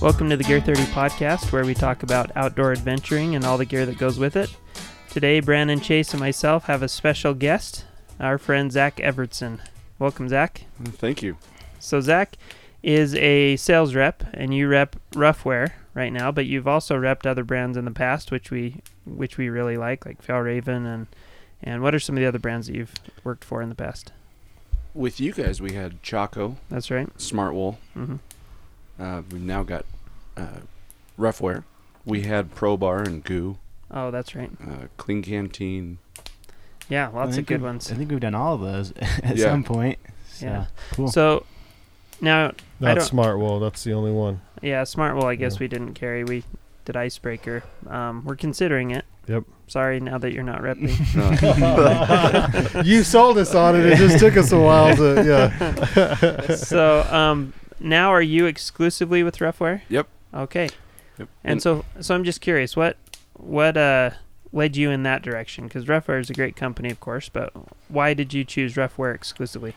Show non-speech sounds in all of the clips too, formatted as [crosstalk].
Welcome to the Gear 30 podcast, where we talk about outdoor adventuring and all the gear that goes with it. Today, Brandon Chase and myself have a special guest, our friend Zak Evertsen. Welcome, Zak. Thank you. So, Zak is a sales rep, and you rep Ruffwear right now, but you've also repped other brands in the past, which we which we really like, like Fjallraven and and what are some of the other brands that you've worked for in the past? With you guys, we had Chaco, That's right. Smart Wool. hmm Uh, we've now got uh, Ruffwear. We had Pro Bar and Goo, Oh, that's right. uh, Klean Kanteen. Yeah, lots of good ones. I think we've done all of those [laughs] at Yeah. some point. So, Yeah. Cool. So now I Not don't. smart wool, that's the only one. Yeah, smart wool. I guess Yeah. we didn't carry. We did icebreaker. Um, we're considering it. Yep. Sorry, now that you're not repping. [laughs] [laughs] You sold us on it. It just took us a while to, yeah. so um, now are you exclusively with Ruffwear? Yep. Okay. Yep. And so, so I'm just curious, what, what uh, led you in that direction? Because Ruffwear is a great company, of course, but why did you choose Ruffwear exclusively?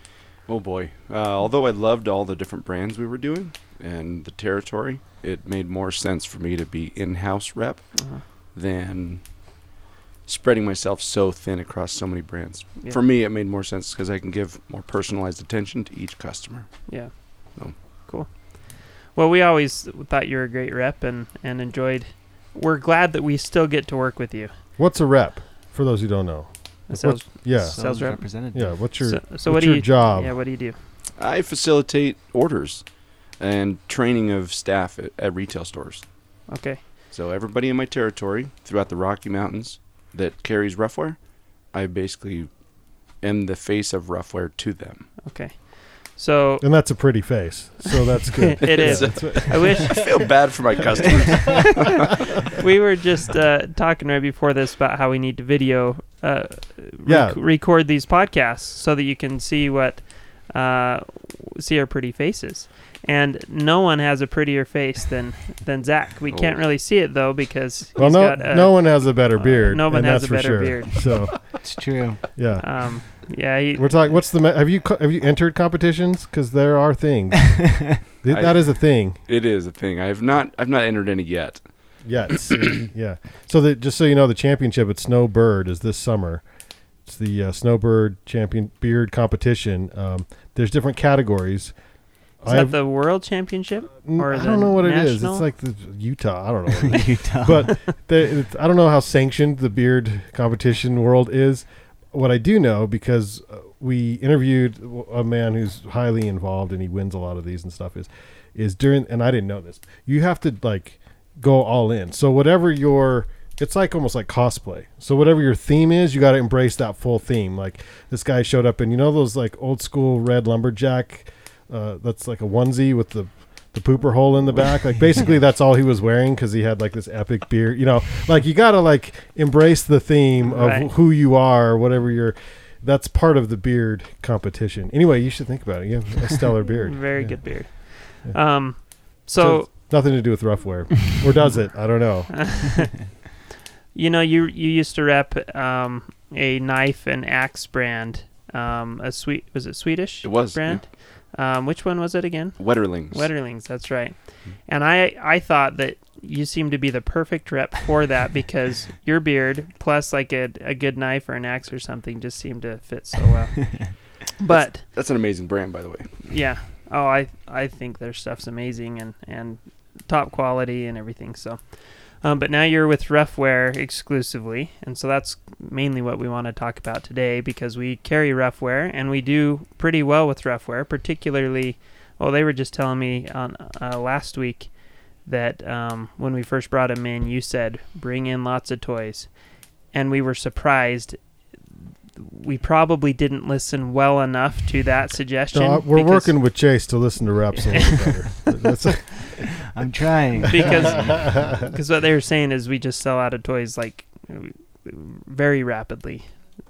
oh boy. Uh, although I loved all the different brands we were doing and the territory, it made more sense for me to be in-house rep Uh-huh. than spreading myself so thin across so many brands. Yeah. For me, it made more sense because I can give more personalized attention to each customer. Yeah. No. Cool. Well, we always thought you were a great rep and, and enjoyed. We're glad that we still get to work with you. What's a rep, for those who don't know? That What's- sounds- yeah. Sales rep. representative. Yeah, what's your, so, so what's what do your you job? Yeah, what do you do? I facilitate orders and training of staff at, at retail stores. Okay. So everybody in my territory throughout the Rocky Mountains that carries Ruffwear, I basically am the face of Ruffwear to them. Okay. So And that's a pretty face, so that's good. [laughs] it is. [laughs] I wish [laughs] I feel bad for my customers. we were just uh, talking right before this about how we need to video, uh, Yeah. rec- record these podcasts so that you can see what, uh, see our pretty faces. And no one has a prettier face than than Zak. We can't Oh. really see it though because Well, no, got uh, no one has a better uh, beard. no one and has that's a for better sure. beard. So, [laughs] It's true. yeah. Um, yeah, he, We're talking. What's the? Have you have you entered competitions? Because there are things. [laughs] Th- I- that is a thing. it is a thing. I have not. I've not entered any yet. Yes. [coughs] [coughs] yeah. So that just so you know, the championship at Snowbird is this summer. It's the uh, Snowbird Champion Beard Competition. Um, there's different categories. Is that the world championship? Or I don't know what it is. national? It's like the Utah. I don't know. What it is. Utah. but the, it's, I don't know how sanctioned the beard competition world is. What I do know, because uh, we interviewed a man who's highly involved and he wins a lot of these and stuff, is is during and I didn't know this. You have to like go all in. So whatever your it's like almost like cosplay. So whatever your theme is, you got to embrace that full theme. Like this guy showed up and you know those like old school red lumberjack uh, that's like a onesie with the the pooper hole in the back. Like basically that's all he was wearing because he had like this epic beard. You know, like you gotta like embrace the theme of Right. who you are, whatever you're. That's part of the beard competition. Anyway, you should think about it. You have a stellar beard. [laughs] Very Yeah. good beard. Yeah. Um, so Nothing to do with Ruffwear, or does it? I don't know. [laughs] you know, you you used to rep um, a knife and axe brand. Um, a sweet was it Swedish? It was, brand. Um, which one was it again? Wetterlings. Wetterlings. That's right. And I I thought that you seemed to be the perfect rep for that [laughs] because your beard plus like a a good knife or an axe or something just seemed to fit so well. [laughs] but That's an amazing brand, by the way. yeah. Oh, I I think their stuff's amazing and and top quality and everything. So, um, but now you're with Ruffwear exclusively, and so that's mainly what we want to talk about today because we carry Ruffwear and we do pretty well with Ruffwear, particularly. Well, they were just telling me on uh, last week that um, when we first brought him in, you said bring in lots of toys, and we were surprised. We probably didn't listen well enough to that suggestion. No, we're working with Chase to listen to raps [laughs] a little better. That's [laughs] I'm trying. because [laughs] because what they were saying is we just sell out of toys like very rapidly.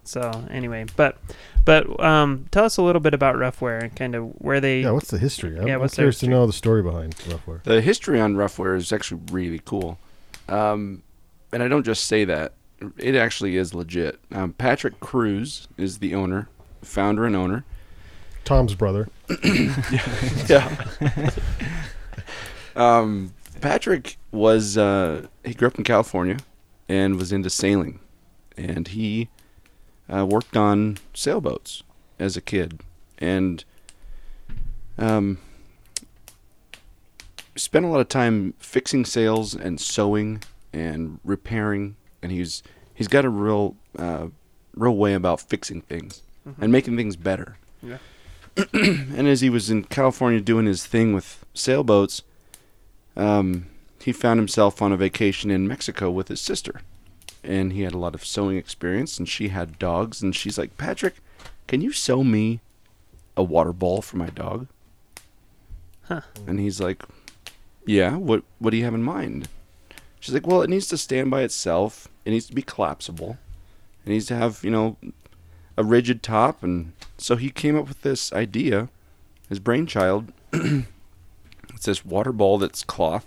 So anyway, but but um, tell us a little bit about Ruffwear and kind of where they. yeah. What's the history? I'm, Yeah, I'm what's their curious to know the story behind Ruffwear. The history on Ruffwear is actually really cool. Um, and I don't just say that. It actually is legit. Um, Patrick Kruse is the owner, founder and owner. Tom's brother. [coughs] yeah. um, Patrick was uh, he grew up in California and was into sailing, and he uh, worked on sailboats as a kid, and um, spent a lot of time fixing sails and sewing and repairing, and he's he's got a real uh, real way about fixing things and making things better. Yeah. [clears throat] and as he was in California doing his thing with sailboats, um, he found himself on a vacation in Mexico with his sister. And he had a lot of sewing experience, and she had dogs. And she's like, Patrick, can you sew me a water ball for my dog? Huh. And he's like, Yeah, what, what do you have in mind? She's like, Well, it needs to stand by itself, it needs to be collapsible, it needs to have, you know, a rigid top. And so he came up with this idea, his brainchild. [clears throat] it's this water ball that's cloth,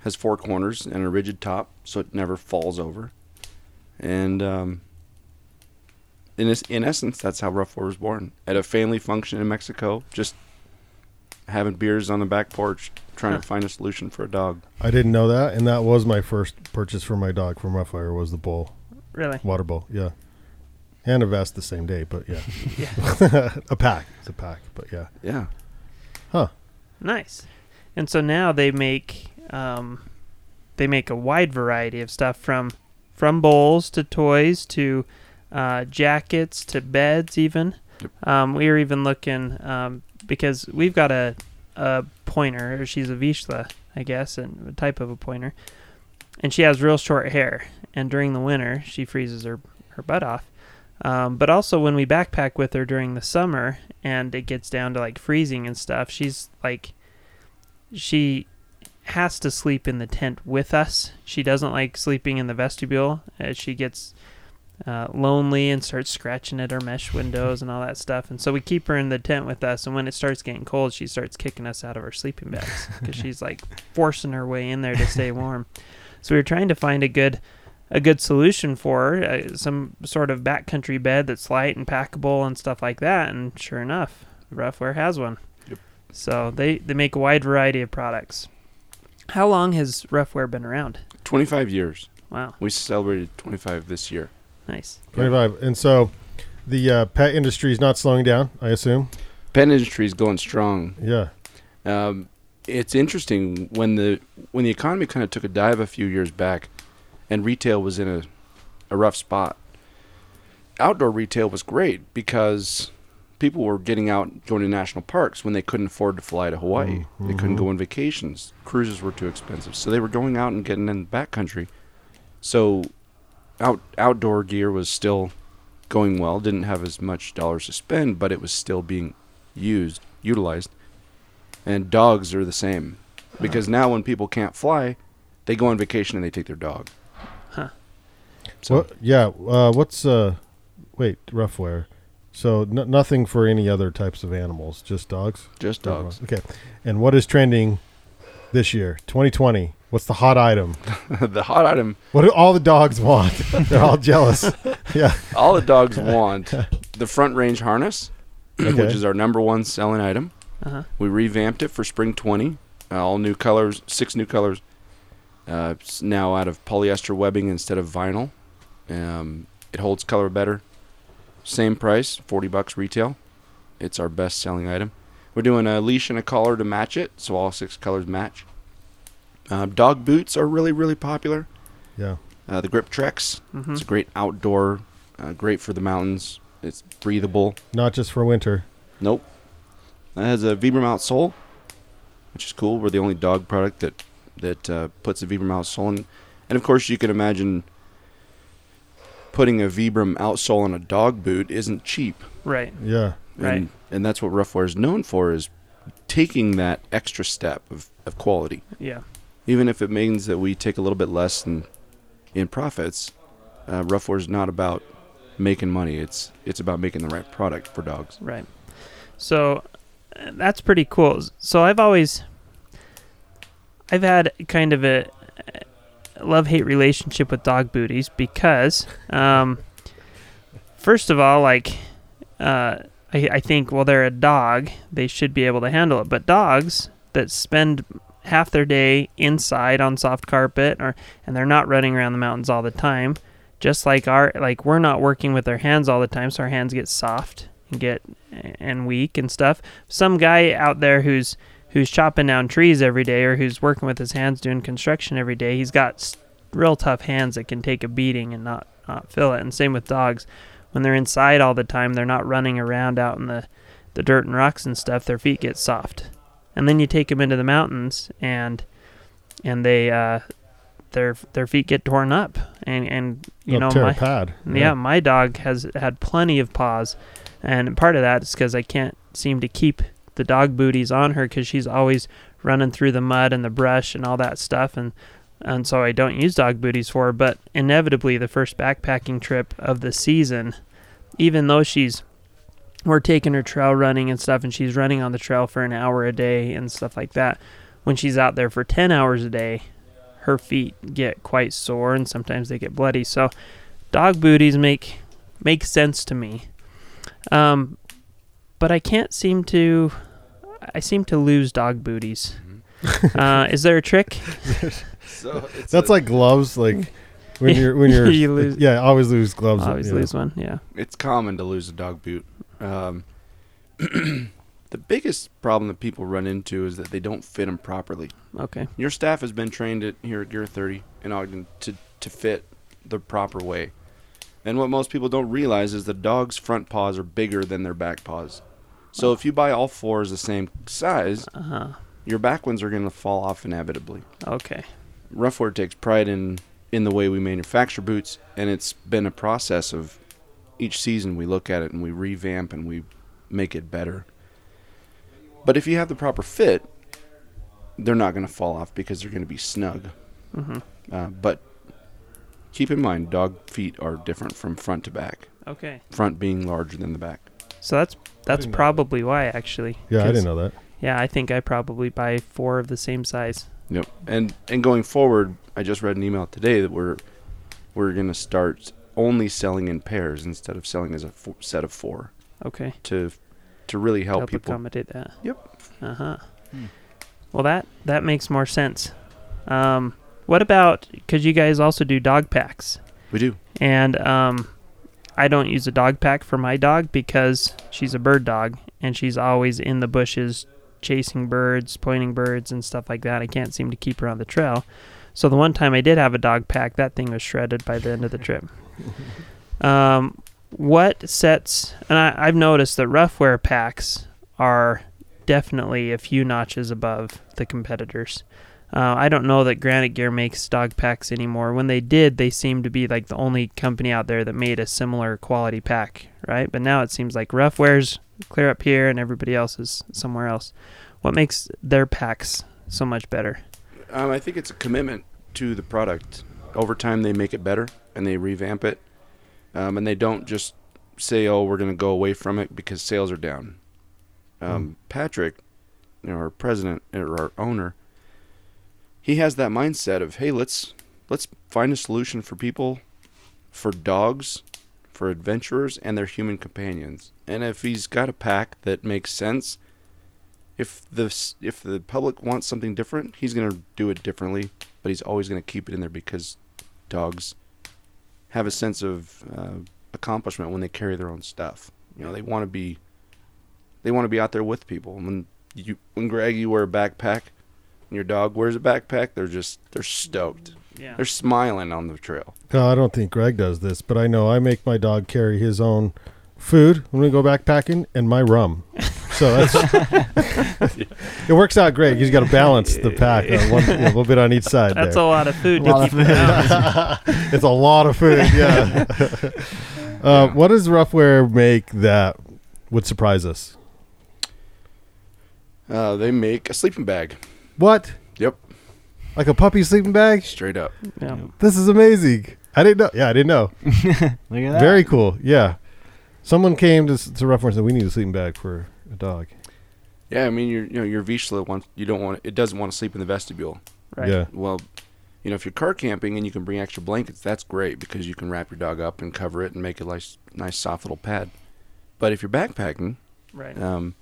has four corners and a rigid top, so it never falls over. And um, in this, in essence, that's how Ruffwear was born. At a family function in Mexico, just having beers on the back porch, trying to find a solution for a dog. I didn't know that, and that was my first purchase for my dog from Ruffwear was the bowl, Really? water bowl. Yeah, and a vest the same day, but yeah, [laughs] Yeah. [laughs] a pack. It's a pack, but yeah. Yeah. Huh. Nice. And so now they make um, they make a wide variety of stuff from from bowls to toys to uh, jackets to beds even. Yep. Um, we were even looking um, because we've got a a pointer. She's a Vizsla, I guess, and a type of a pointer, and she has real short hair. And during the winter, she freezes her her butt off. Um, but also when we backpack with her during the summer and it gets down to like freezing and stuff, she's like, she has to sleep in the tent with us. She doesn't like sleeping in the vestibule. Uh, she gets uh, lonely and starts scratching at our mesh windows and all that stuff. And so we keep her in the tent with us. And when it starts getting cold, she starts kicking us out of our sleeping bags [laughs] because she's like forcing her way in there to stay warm. So we were trying to find a good a good solution for her, uh, some sort of backcountry bed that's light and packable and stuff like that. And sure enough, Ruffwear has one. Yep. So they, they make a wide variety of products. How long has Ruffwear been around? 25 years. Wow, We celebrated 25 this year. Nice. Twenty-five, and so the uh, pet industry is not slowing down. I assume. Pet industry is going strong. Yeah. Um, it's interesting when the when the economy kind of took a dive a few years back, and retail was in a a rough spot. Outdoor retail was great because people were getting out going to national parks when they couldn't afford to fly to Hawaii. They couldn't go on vacations. Cruises were too expensive, so they were going out and getting in the backcountry. So, out outdoor gear was still going well. Didn't have as much dollars to spend, but it was still being used, utilized and dogs are the same because now when people can't fly they go on vacation and they take their dog Huh. so What, yeah. Uh, what's uh? Wait, Ruffwear. So n- nothing for any other types of animals, just dogs. just dogs Okay. And what is trending this year, 2020? What's the hot item? [laughs] the hot item What do all the dogs want? [laughs] They're all jealous. [laughs] Yeah. all the dogs want the front range harness Okay. which is our number one selling item Uh-huh. we revamped it for spring 20 uh, all new colors six new colors uh, it's now out of polyester webbing instead of vinyl um, it holds color better same price 40 bucks retail it's our best selling item we're doing a leash and a collar to match it so all six colors match Uh, dog boots are really really popular. Yeah. Uh, the Grip Trex. hmm It's a great outdoor, uh, great for the mountains. It's breathable. Not just for winter. Nope. It has a Vibram outsole, which is cool. We're the only dog product that that uh, puts a Vibram outsole in. And of course, you can imagine putting a Vibram outsole on a dog boot isn't cheap. Right. Yeah. Right. And, and that's what Ruffwear is known for is taking that extra step of, of quality. Yeah. Even if it means that we take a little bit less in, in profits, uh, Ruffwear is not about making money. It's it's about making the right product for dogs. Right. So that's pretty cool. So I've always I've had kind of a love hate relationship with dog booties because um, first of all, like uh, I, I think well they're a dog, they should be able to handle it. But dogs that spend half their day inside on soft carpet or and they're not running around the mountains all the time. Just like our like we're not working with our hands all the time so our hands get soft and get and weak and stuff. Some guy out there who's who's chopping down trees every day or who's working with his hands doing construction every day he's got real tough hands that can take a beating and not not feel it. And same with dogs. When they're inside all the time they're not running around out in the the dirt and rocks and stuff their feet get soft and then you take them into the mountains and and they uh their their feet get torn up and and you They'll know my pad. yeah. my dog has had plenty of paws, and part of that is because I can't seem to keep the dog booties on her because she's always running through the mud and the brush and all that stuff, and and so I don't use dog booties for her. But inevitably, the first backpacking trip of the season, even though she's we're taking her trail running and stuff, and she's running on the trail for an hour a day and stuff like that. When she's out there for ten hours a day, her feet get quite sore and sometimes they get bloody. So dog booties make make sense to me. Um, but I can't seem to. I seem to lose dog booties. uh, [laughs] is there a trick? So [laughs] it's That's a- like gloves. Like when you're when [laughs] you're You lose- yeah, always lose gloves. Always yeah. lose one. Yeah. it's common to lose a dog boot. Um, [clears throat] the biggest problem that people run into is that they don't fit them properly. Okay. Your staff has been trained at here at Gear 30 in Ogden to, to fit the proper way. And what most people don't realize is the dog's front paws are bigger than their back paws. So if you buy all fours the same size, Uh huh. your back ones are going to fall off inevitably. Okay. Ruffwear takes pride in in the way we manufacture boots, and it's been a process of each season we look at it and we revamp and we make it better. But if you have the proper fit, they're not going to fall off because they're going to be snug. hmm Uh, but keep in mind, dog feet are different from front to back. Okay. Front being larger than the back. So that's that's didn't that. probably why actually. Yeah, I didn't know that. Yeah, I think I probably buy four of the same size. Yep. And and going forward, I just read an email today that we're we're going to start only selling in pairs instead of selling as a fo- set of four Okay. to to really help, help people. accommodate that. Yep. Uh huh. Hmm. Well, that that makes more sense. Um, what about? Because you guys also do dog packs, We do. and um, I don't use a dog pack for my dog because she's a bird dog and she's always in the bushes chasing birds, pointing birds, and stuff like that. I can't seem to keep her on the trail. So the one time I did have a dog pack, that thing was shredded by the end of the trip. [laughs] Um, what sets and I, I've noticed that Ruffwear packs are definitely a few notches above the competitors. Uh, I don't know that Granite Gear makes dog packs anymore. When they did, they seemed to be like the only company out there that made a similar quality pack, right? But now it seems like Ruffwear's clear up here and everybody else is somewhere else. What makes their packs so much better? Um, I think it's a commitment to the product. Over time, they make it better and they revamp it, um, and they don't just say, "Oh, we're going to go away from it because sales are down." Um, Patrick, you know, our president or our owner, he has that mindset of, "Hey, let's let's find a solution for people, for dogs, for adventurers, and their human companions." And if he's got a pack that makes sense, if the if the public wants something different, he's gonna do it differently. But he's always gonna keep it in there because dogs have a sense of uh, accomplishment when they carry their own stuff. You know, they want to be they want to be out there with people. When you when Greg, you wear a backpack, and your dog wears a backpack, they're just they're stoked. Yeah. They're smiling on the trail. No, I don't think Greg does this, but I know I make my dog carry his own food when we go backpacking and my rum. So that's [laughs] it works out great. He's got to balance the pack uh, one, a little bit on each side. That's there. a lot of food A lot of keep around. [laughs] it's a lot of food. Yeah. [laughs] uh, What does Ruffwear make that would surprise us? Uh, they make a sleeping bag. What? Yep, Like a puppy sleeping bag? straight up. Yeah. This is amazing. I didn't know. Yeah, I didn't know. Look at that. Very cool. Yeah. Someone came to, to Ruffwear and said, we need a sleeping bag for a dog. Yeah, I mean your you know your Vizsla wants you don't want it doesn't want to sleep in the vestibule. Right. Yeah. Well, you know if you're car camping and you can bring extra blankets, that's great because you can wrap your dog up and cover it and make a nice nice soft little pad. But if you're backpacking, Right. um,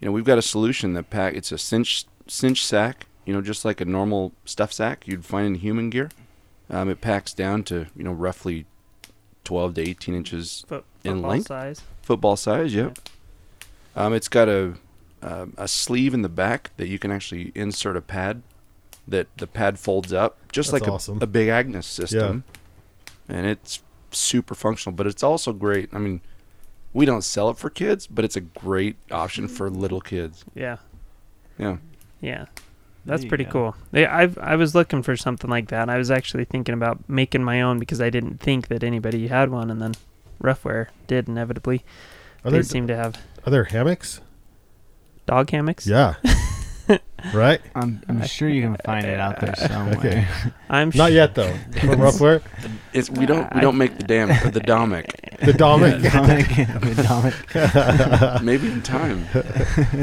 you know we've got a solution that pack. It's a cinch cinch sack. You know just like a normal stuff sack you'd find in human gear. Um, it packs down to you know roughly 12 to 18 inches Foot, in football length? size. football size. Yep. Um, it's got a um a sleeve in the back that you can actually insert a pad. That the pad folds up, just That's like a, awesome. a big Agnes system, and it's super functional. But it's also great. I mean, we don't sell it for kids, but it's a great option for little kids. Yeah. Yeah. Yeah. That's pretty go. cool. Yeah, I've I was looking for something like that. I was actually thinking about making my own because I didn't think that anybody had one, and then Ruffwear did inevitably. Are they there, seem to have are there hammocks? dog hammocks. Yeah. [laughs] right? I'm, I'm sure you can find it out there somewhere. Okay. I'm Not sh- yet, though. From Ruffwear? It's we don't we don't make the dam for the domic. The Domic. Dominic, Dominic. Maybe in time. [laughs]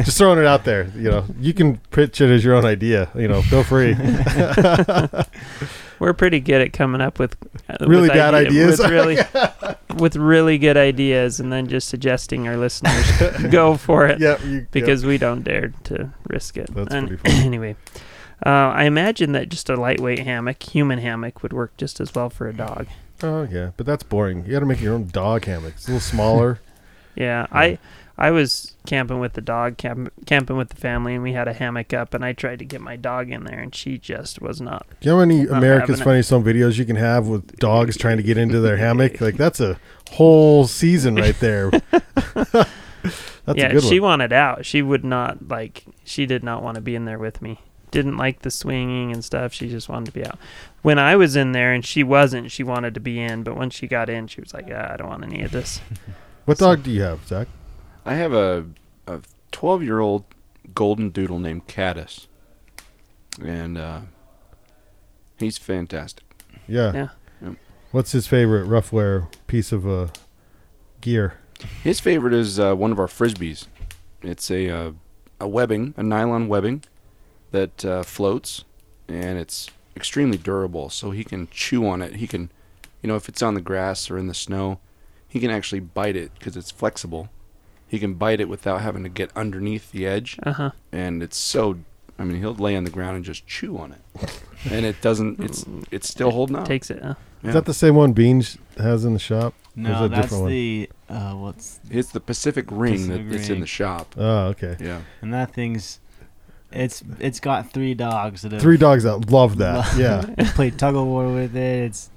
Just throwing it out there. You know, you can pitch it as your own idea. You know, feel free. [laughs] We're pretty good at coming up with uh, Really with bad ideas. with really [laughs] with really good ideas, and then just suggesting our listeners [laughs] go for it yeah. You, because we don't dare to risk it. That's And pretty funny. [laughs] anyway, uh, I imagine that just a lightweight hammock, human hammock, would work just as well for a dog. Oh, yeah. But that's boring. You got to make your own dog hammock. It's a little smaller. Yeah, I I was camping with the dog, camp, camping with the family, and we had a hammock up, and I tried to get my dog in there, and she just was not. Do you know how many America's. Funniest Home videos you can have with dogs trying to get into their hammock? [laughs] Like, that's a whole season right there. [laughs] [laughs] that's yeah, a good she wanted out. She would not like. She did not want to be in there with me. Didn't like the swinging and stuff. She just wanted to be out. When I was in there and she wasn't, she wanted to be in. But when she got in, she was like, "Yeah, I don't want any of this." What dog do you have, Zak? I have a a 12 year old golden doodle named Caddis, and uh, he's fantastic. Yeah. Yeah. Yep. What's his favorite Ruffwear piece of uh, gear? His favorite is uh, one of our frisbees. It's a uh, a webbing, a nylon webbing that uh, floats, and it's extremely durable. So he can chew on it. He can, you know, if it's on the grass or in the snow, he can actually bite it because it's flexible. He can bite it without having to get underneath the edge, Uh huh. and it's so. I mean, he'll lay on the ground and just chew on it, and it doesn't. It's it's still holding up. Takes it. Huh? Yeah. Is that the same one Beans has in the shop? No, that that's different one? the uh, what's It's the Pacific Ring Pacific that, that's in the shop. Oh, okay. Yeah. and that thing's it's it's got three dogs that have Three dogs that love that. [laughs] Yeah. played tug of war with it. It's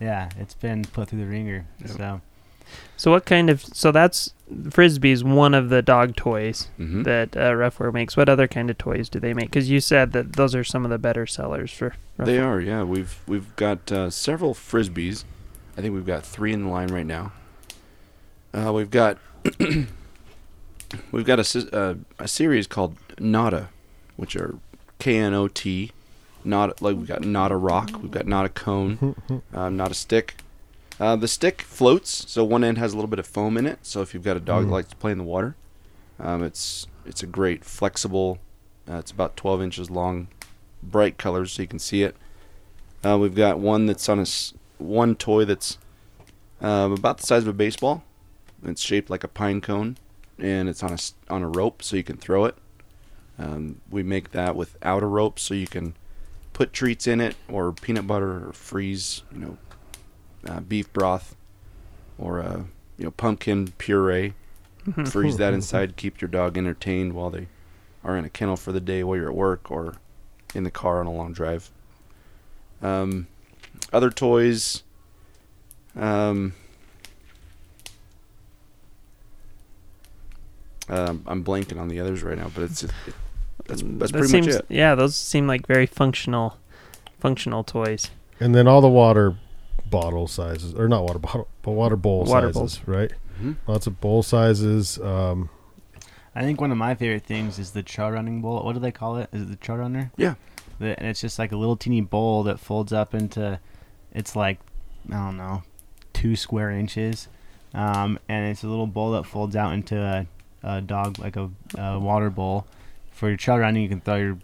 yeah, it's been put through the ringer. Yep. So So what kind of? So that's frisbee's one of the dog toys hmm that uh, Ruffwear makes. What other kind of toys do they make? Because you said that those are some of the better sellers for. They Ruffwear. are, yeah. We've we've got uh, several frisbees. I think we've got three in the line right now. Uh, we've got [coughs] we've got a sis- uh, a series called Nada, which are K N O T. Not like we've got not a rock, we've got not a cone, [laughs] um, not a stick. Uh, the stick floats, so one end has a little bit of foam in it. So if you've got a dog Mm. that likes to play in the water, um, it's it's a great flexible. Uh, it's about 12 inches long, bright colors so you can see it. Uh, we've got one that's on a one toy that's um, about the size of a baseball. It's shaped like a pine cone, and it's on a on a rope so you can throw it. Um, we make that without a rope so you can put treats in it, or peanut butter, or freeze, you know, uh, beef broth, or uh, you know pumpkin puree. Freeze that inside, keep your dog entertained while they are in a kennel for the day while you're at work, or in the car on a long drive. Um, other toys. Um, um, I'm blanking on the others right now, but it's it, that's that's That pretty seems, much it. Yeah, those seem like very functional, functional toys. And then all the water bottle sizes, or not water bottle, but water bowl Water sizes, right? Mhm. Lots of bowl sizes. Um, I think one of my favorite things is the trail running bowl. What do they call it? Is it the trail runner? Yeah. The, and it's just like a little teeny bowl that folds up into, it's like, I don't know, two square inches, um, and it's a little bowl that folds out into a, a dog like a, a water bowl. For your trail running, you can throw your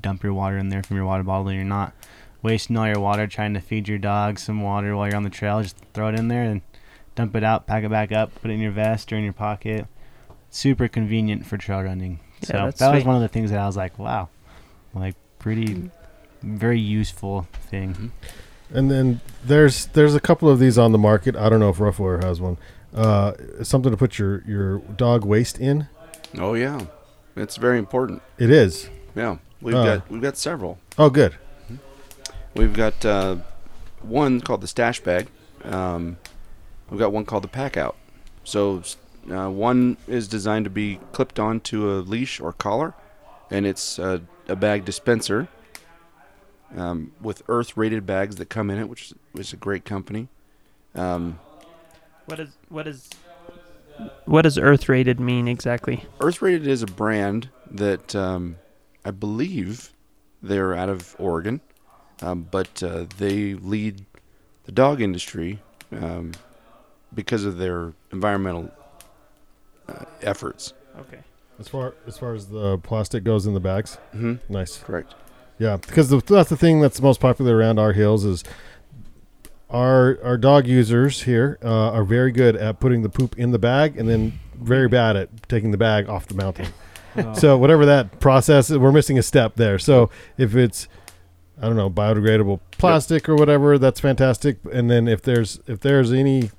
dump your water in there from your water bottle, and you're not wasting all your water trying to feed your dog some water while you're on the trail. Just throw it in there and dump it out, pack it back up, put it in your vest or in your pocket. Super convenient for trail running. Yeah, so that's that was one of the things that I was like, wow, like pretty, mm-hmm. very useful thing. Mm-hmm. and then there's there's a couple of these on the market. I don't know if Ruffwear has one. Uh, something to put your your dog waste in. Oh yeah, it's very important. It is. Yeah, we've Oh. got we've got several. Oh, good. We've got uh, one called the stash bag. Um, we've got one called the pack out. So uh, one is designed to be clipped onto a leash or collar, and it's uh, a bag dispenser um, with earth-rated bags that come in it, which is a great company. Um, What is what is what does Earth rated mean exactly? Earth Rated is a brand that um, I believe they're out of Oregon, um, but uh, they lead the dog industry um, because of their environmental uh, efforts. Okay. As far as far as the plastic goes in the bags, Mm-hmm. nice. Correct. Yeah, because the, that's the thing that's most popular around our hills is our our dog users here uh, are very good at putting the poop in the bag and then very bad at taking the bag off the mountain. [laughs] So whatever that process, we're missing a step there. So if it's I don't know biodegradable plastic or whatever, that's fantastic. And then if there's if there's any,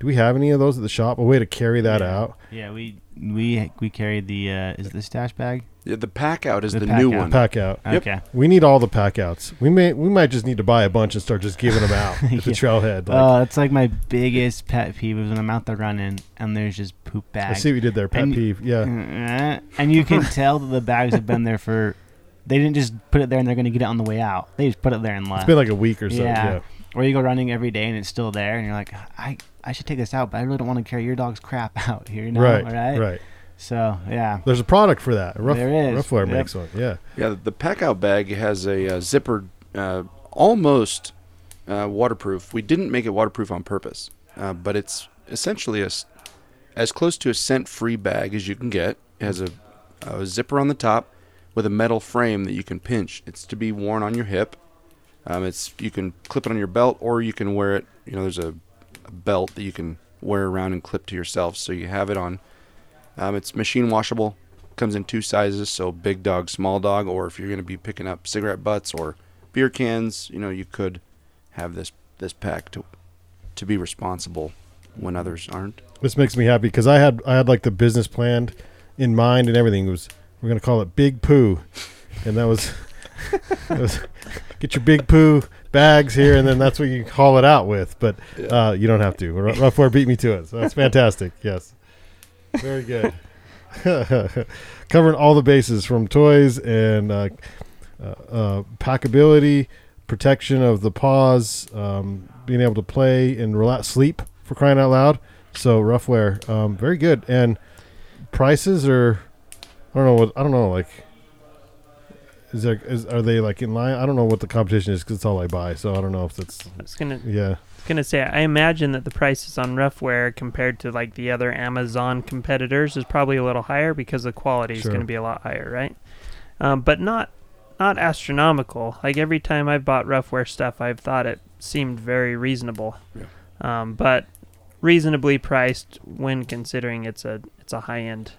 do we have any of those at the shop? A way to carry that Yeah. out? Yeah, we we we carried the uh, is it the stash bag? Yeah, the pack out is The the, pack new out. one. Pack out. Yep. Okay. We need all the pack outs. We may we might just need to buy a bunch and start just giving them out [laughs] at the trailhead. Like, Oh, it's like my biggest pet peeve is when I'm out there running and there's just poop bags. I see what you did there, pet And- peeve. Yeah. [laughs] And you can tell that the bags have been there for. They didn't just put it there and they're going to get it on the way out. They just put it there and left. It's been like a week or so. Yeah. Yeah. or you go running every day and it's still there, and you're like, I I should take this out, but I really don't want to carry your dog's crap [laughs] out here. You know? right. right. Right. So yeah, There's a product for that. Rough, There is. Ruffwear Yep. makes one. Yeah. Yeah, the pack out bag has a uh, zippered, uh, almost uh, waterproof. We didn't make it waterproof on purpose, uh, but it's essentially a, s- as close to a scent-free bag as you can get. It has a, a zipper on the top with a metal frame that you can pinch. It's to be worn on your hip. Um, it's you can clip it on your belt, or you can wear it. You know, there's a, a belt that you can wear around and clip to yourself, so you have it on. Um, it's machine washable. Comes in two sizes, so big dog, small dog, or if you're going to be picking up cigarette butts or beer cans, you know, you could have this this pack to to be responsible when others aren't. This makes me happy because I had I had like the business planned in mind and everything. It was we're gonna call it Big Poo, and that was, [laughs] it was get your Big Poo bags here, and then that's what you haul it out with. But uh, you don't have to. Ruffwear beat me to it, so that's fantastic. Yes, very good. [laughs] Covering all the bases from toys and uh, uh, uh, packability, protection of the paws, um, being able to play and relax, sleep for crying out loud. So Ruffwear, um, very good. And prices are, I don't know what I don't know like. Is there is are they like in line? I don't know what the competition is because it's all I buy. So I don't know if that's I was gonna yeah. gonna say I imagine that the prices on Ruffwear compared to like the other Amazon competitors is probably a little higher because the quality is Sure. gonna be a lot higher, right? Um, but not not astronomical. Like every time I've bought Ruffwear stuff, I've thought it seemed very reasonable. Um, but reasonably priced when considering it's a it's a high end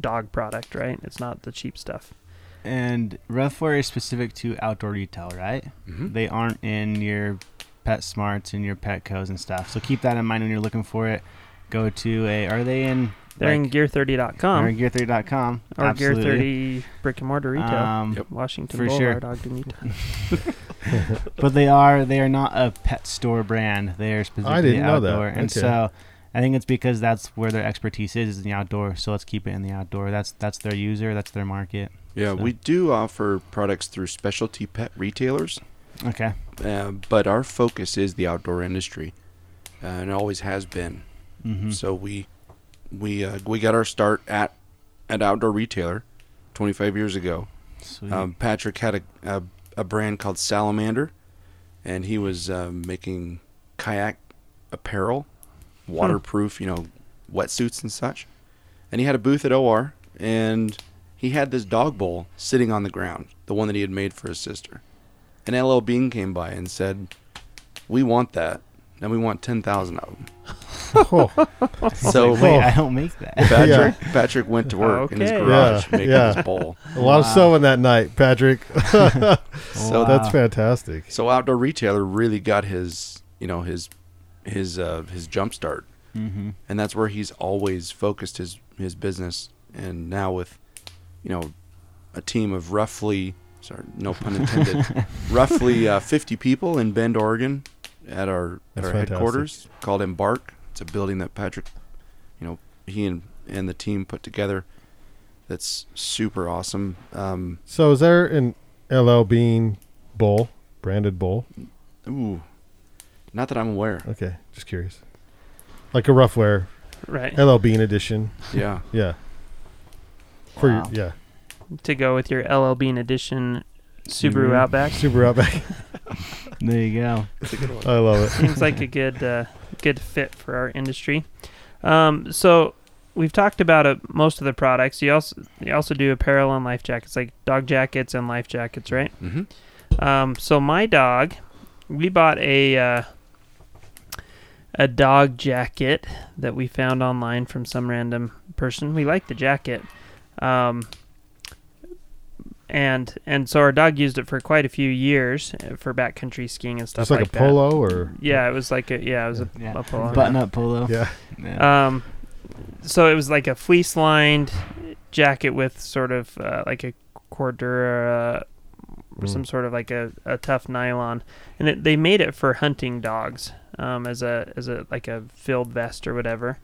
dog product, right? It's not the cheap stuff. and Ruffwear is specific to outdoor retail, right? Mm-hmm. They aren't in your Pet Smarts and your Petco's and stuff. So keep that in mind when you're looking for it. Go to a. Are they in They're in gear30.com or gear30.com. or Absolutely. Gear30 brick and mortar retail. Um, Yep. Washington for sure. Boulevard, Ogden, Utah. [laughs] [laughs] but they are they are not a pet store brand. They are specifically didn't know that. outdoor, and Okay. so I think it's because that's where their expertise is, is in the outdoor. So let's keep it in the outdoor. That's that's their user. That's their market. Yeah, So- we do offer products through specialty pet retailers, Okay. uh, but our focus is the outdoor industry, uh, and it always has been. Mm-hmm. So we we uh, we got our start at an outdoor retailer 25 years ago. Sweet. Um, Patrick had a, a a brand called Salamander, and he was um, making kayak apparel, waterproof, you know, wetsuits and such. And he had a booth at OR, and he had this dog bowl sitting on the ground, the one that he had made for his sister. And LL Bean came by and said, "We want that, and we want 10,000 of them." Oh, [laughs] So Wait, Oh. I don't make that. Patrick Patrick went to work in his garage Yeah, making yeah. this bowl. a lot of sewing that night, Patrick. [laughs] [laughs] So That's fantastic. So outdoor retailer really got his, you know, his his uh, his jump start, Mm-hmm. and that's where he's always focused his his business. And now with, you know, a team of roughly, sorry, no pun intended, [laughs] roughly uh, 50 people in Bend, Oregon, at our at That's our fantastic. headquarters called Embark. It's a building that Patrick, you know, he and and the team put together. That's super awesome. Um, So is there an LL Bean bowl, branded bowl? ooh, not that I'm aware. Okay, just curious. Like a Ruffwear, Right. LL Bean edition. Yeah. [laughs] Yeah. For Wow. your, yeah. To go with your LL Bean edition Subaru Mhm. Outback. Super Outback. [laughs] There you go. It's a good one. I love it. Seems like a [laughs] good uh, good fit for our industry. Um, so we've talked about uh, most of the products. You also you also do apparel and life jackets, like dog jackets and life jackets, right? Mm-hmm. Um, so my dog, we bought a uh, a dog jacket that we found online from some random person. We liked the jacket, um, and and so our dog used it for quite a few years uh, for backcountry skiing and stuff like that. It's like, like a that. polo or Yeah, it was like a yeah, it was a, Yeah. a polo. Button up polo. yeah. Yeah. Um, so it was like a fleece lined jacket with sort of uh, like a cordura or Mm. some sort of like a, a tough nylon, and it, they made it for hunting dogs um, as a as a like a filled vest or whatever.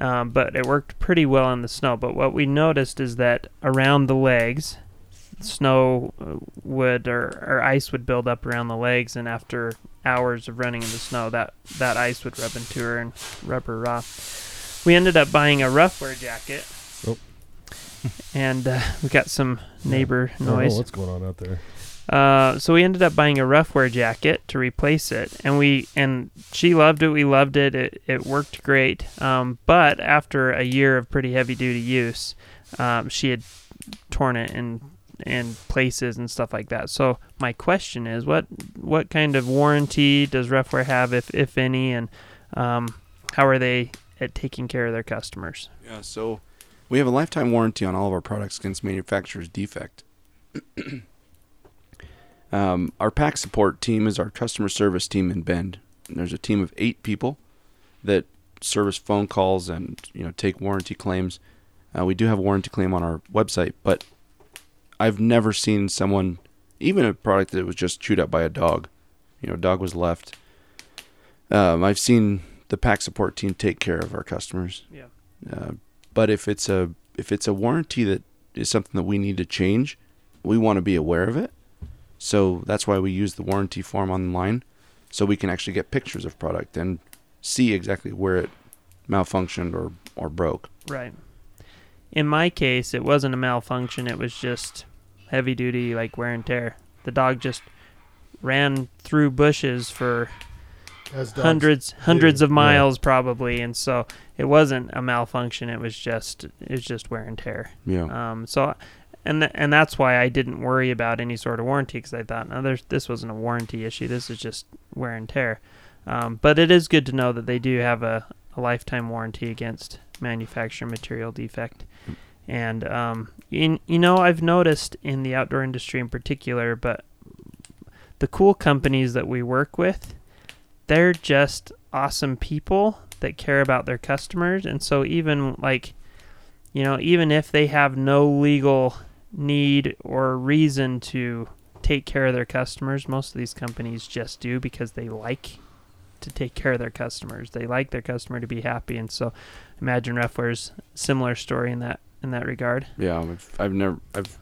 Um, but it worked pretty well in the snow. But what we noticed is that around the legs, snow uh, would or, or ice would build up around the legs, and after hours of running in the snow, that that ice would rub into her and rub her raw. We ended up buying a Ruffwear jacket. Oh. And uh, we got some neighbor know noise. what's going on out there. Uh, so we ended up buying a Ruffwear jacket to replace it, and we and she loved it. We loved it. It it worked great. Um, but after a year of pretty heavy duty use, um, she had torn it in in places and stuff like that. So my question is, what what kind of warranty does Ruffwear have, if if any, and um, how are they at taking care of their customers? Yeah, so we have a lifetime warranty on all of our products against manufacturer's defect. [clears throat] um, our pack support team is our customer service team in Bend. And there's a team of eight people that service phone calls and you know take warranty claims. Uh, we do have a warranty claim on our website, but I've never seen someone, even a product that was just chewed up by a dog. You know, a dog was left. Um, I've seen the pack support team take care of our customers. Yeah. Uh, but if it's a if it's a warranty that is something that we need to change, we want to be aware of it. So that's why we use the warranty form online, so we can actually get pictures of product and see exactly where it malfunctioned or or broke. Right. In my case, it wasn't a malfunction. It was just heavy duty, like wear and tear. The dog just ran through bushes for As hundreds hundreds do, of yeah. miles probably, and so it wasn't a malfunction. It was just it was just wear and tear. Yeah. Um, so, and th- and that's why I didn't worry about any sort of warranty because I thought, no, there's this wasn't a warranty issue. This is just wear and tear. Um, but it is good to know that they do have a, a lifetime warranty against manufacturer material defect. And um, in, you know, I've noticed in the outdoor industry in particular, but the cool companies that we work with, they're just awesome people that care about their customers. And so even like you know, even if they have no legal need or reason to take care of their customers, most of these companies just do because they like to take care of their customers. They like their customer to be happy, and so imagine Ruffwear's similar story in that in that regard. Yeah, I've, I've never I've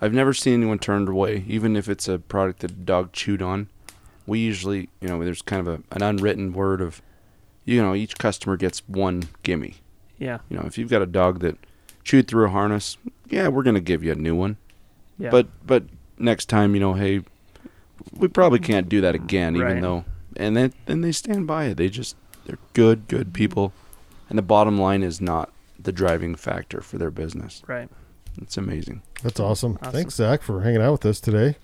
I've never seen anyone turned away, even if it's a product that a dog chewed on. We usually, you know, there's kind of a, an unwritten word of, you know, each customer gets one gimme. Yeah, You know, if you've got a dog that chewed through a harness, yeah, we're gonna give you a new one. yeah. But but next time, you know, hey, we probably can't do that again, even Right. though. And then then they stand by it. They just they're good good people, and the bottom line is not the driving factor for their business. right. It's amazing. That's awesome. Awesome. Thanks, Zak, for hanging out with us today.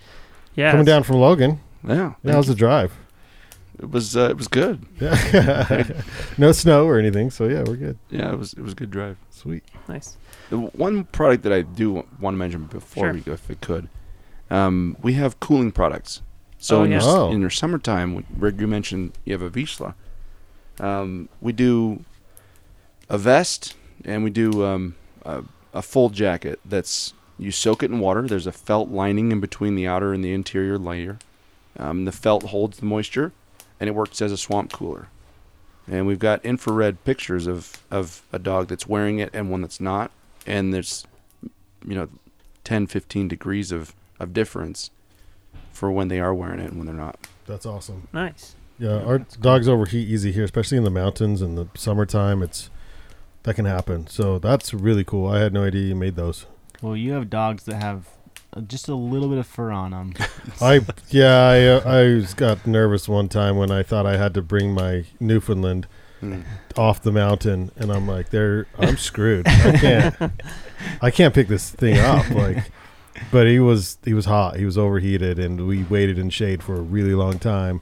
Yeah, Coming down from Logan. Yeah, Yeah, how's the drive? it was uh, it was good. Yeah. [laughs] no snow or anything, so yeah, we're good. Yeah, it was it was a good drive. Sweet. nice. The one product that I do want to mention before Sure. we go, if I could, um, we have cooling products. So Oh, in, yeah. your, Oh. in your summertime, Rick, you mentioned you have a Vizsla. Um, we do a vest and we do um, a, a full jacket. That's you soak it in water. There's a felt lining in between the outer and the interior layer. Um, the felt holds the moisture, and it works as a swamp cooler. And we've got infrared pictures of, of a dog that's wearing it and one that's not. And there's, you know, 10, 15 degrees of, of difference for when they are wearing it and when they're not. That's awesome. Nice. Yeah, our dogs overheat easy here, especially in the mountains in the summertime. It's that can happen. So that's really cool. I had no idea you made those. Well, you have dogs that have uh, just a little bit of fur on them. [laughs] I yeah, I uh, I was- got nervous one time when I thought I had to bring my Newfoundland off the mountain, and I'm like, there, I'm screwed. I [laughs] can't, I can't pick this thing up. Like, but he was he was hot. He was overheated, and we waited in shade for a really long time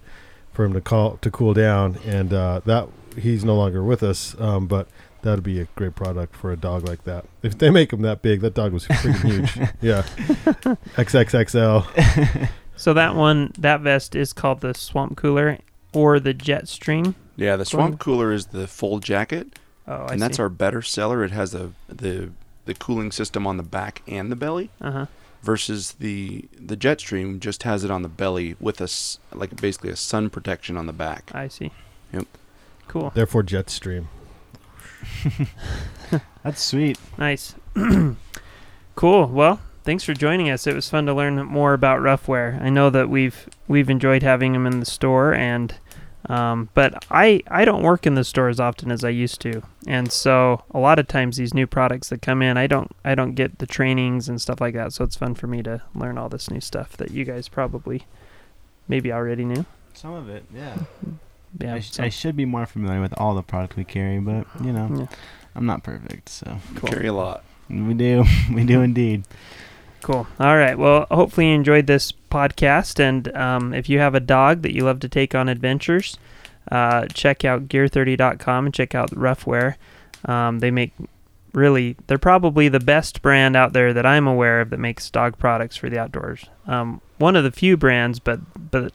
for him to call to cool down. And uh, that he's no longer with us. Um, but that'd be a great product for a dog like that. If they make him that big, that dog was freaking huge. [laughs] Yeah, XXXL. [laughs] So that one, that vest is called the Swamp Cooler or the Jet Stream. Yeah, the swamp cooler is the full jacket, Oh, I and that's see. our better seller. It has a the the cooling system on the back and the belly. Uh huh. versus the the Jetstream just has it on the belly with a s- like basically a sun protection on the back. I see. Yep. Cool. Therefore, Jetstream. [laughs] That's sweet. Nice. [clears throat] cool. Well, thanks for joining us. It was fun to learn more about Ruffwear. I know that we've we've enjoyed having them in the store, and um, but I I don't work in the store as often as I used to, and so a lot of times these new products that come in, I don't I don't get the trainings and stuff like that. So it's fun for me to learn all this new stuff that you guys probably maybe already knew. Some of it, yeah. Yeah. I, sh- so- I should be more familiar with all the product we carry, but you know, yeah. I'm not perfect, so Cool. Carry a lot. we do, [laughs] we do indeed. Cool. All right. Well, hopefully you enjoyed this podcast. And um, if you have a dog that you love to take on adventures, uh, check out gear30.com and check out Ruffwear. Um, they make really, they're probably the best brand out there that I'm aware of that makes dog products for the outdoors. Um, one of the few brands, but but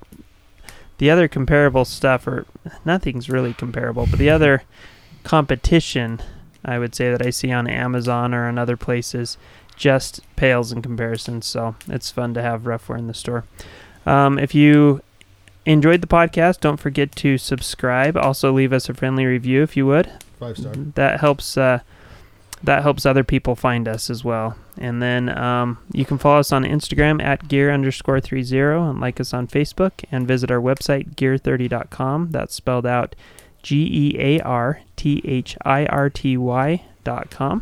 the other comparable stuff, or nothing's really comparable, but the other competition, I would say that I see on Amazon or on other places just pales in comparison. So it's fun to have Ruffwear in the store. Um, if you enjoyed the podcast, don't forget to subscribe. Also, leave us a friendly review if you would. Five star. That helps. Uh, that helps other people find us as well. And then um, you can follow us on Instagram at gear underscore three zero and like us on Facebook and visit our website gear30.com. That's spelled out G E A R T H I R T Y dot com.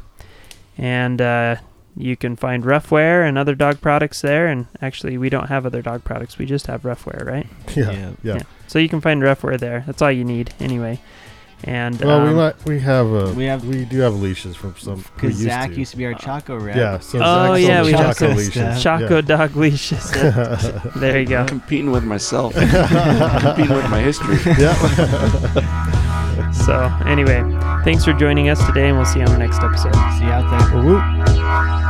And uh, you can find Ruffwear and other dog products there. And actually, we don't have other dog products. We just have Ruffwear, right? Yeah. Yeah. Yeah. So you can find Ruffwear there. That's all you need, anyway. And Well, we um, might we have a we have- we do have leashes from some we Because used Zak to. used to be our Chaco rep. yeah. So Oh, Zak yeah, we the have Chaco leashes. stuff. Chaco dog leashes. [laughs] there you go. Competing with myself. [laughs] Competing with my history. Yeah. [laughs] So, anyway, thanks for joining us today, and we'll see you on the next episode. See you out there. Whoop.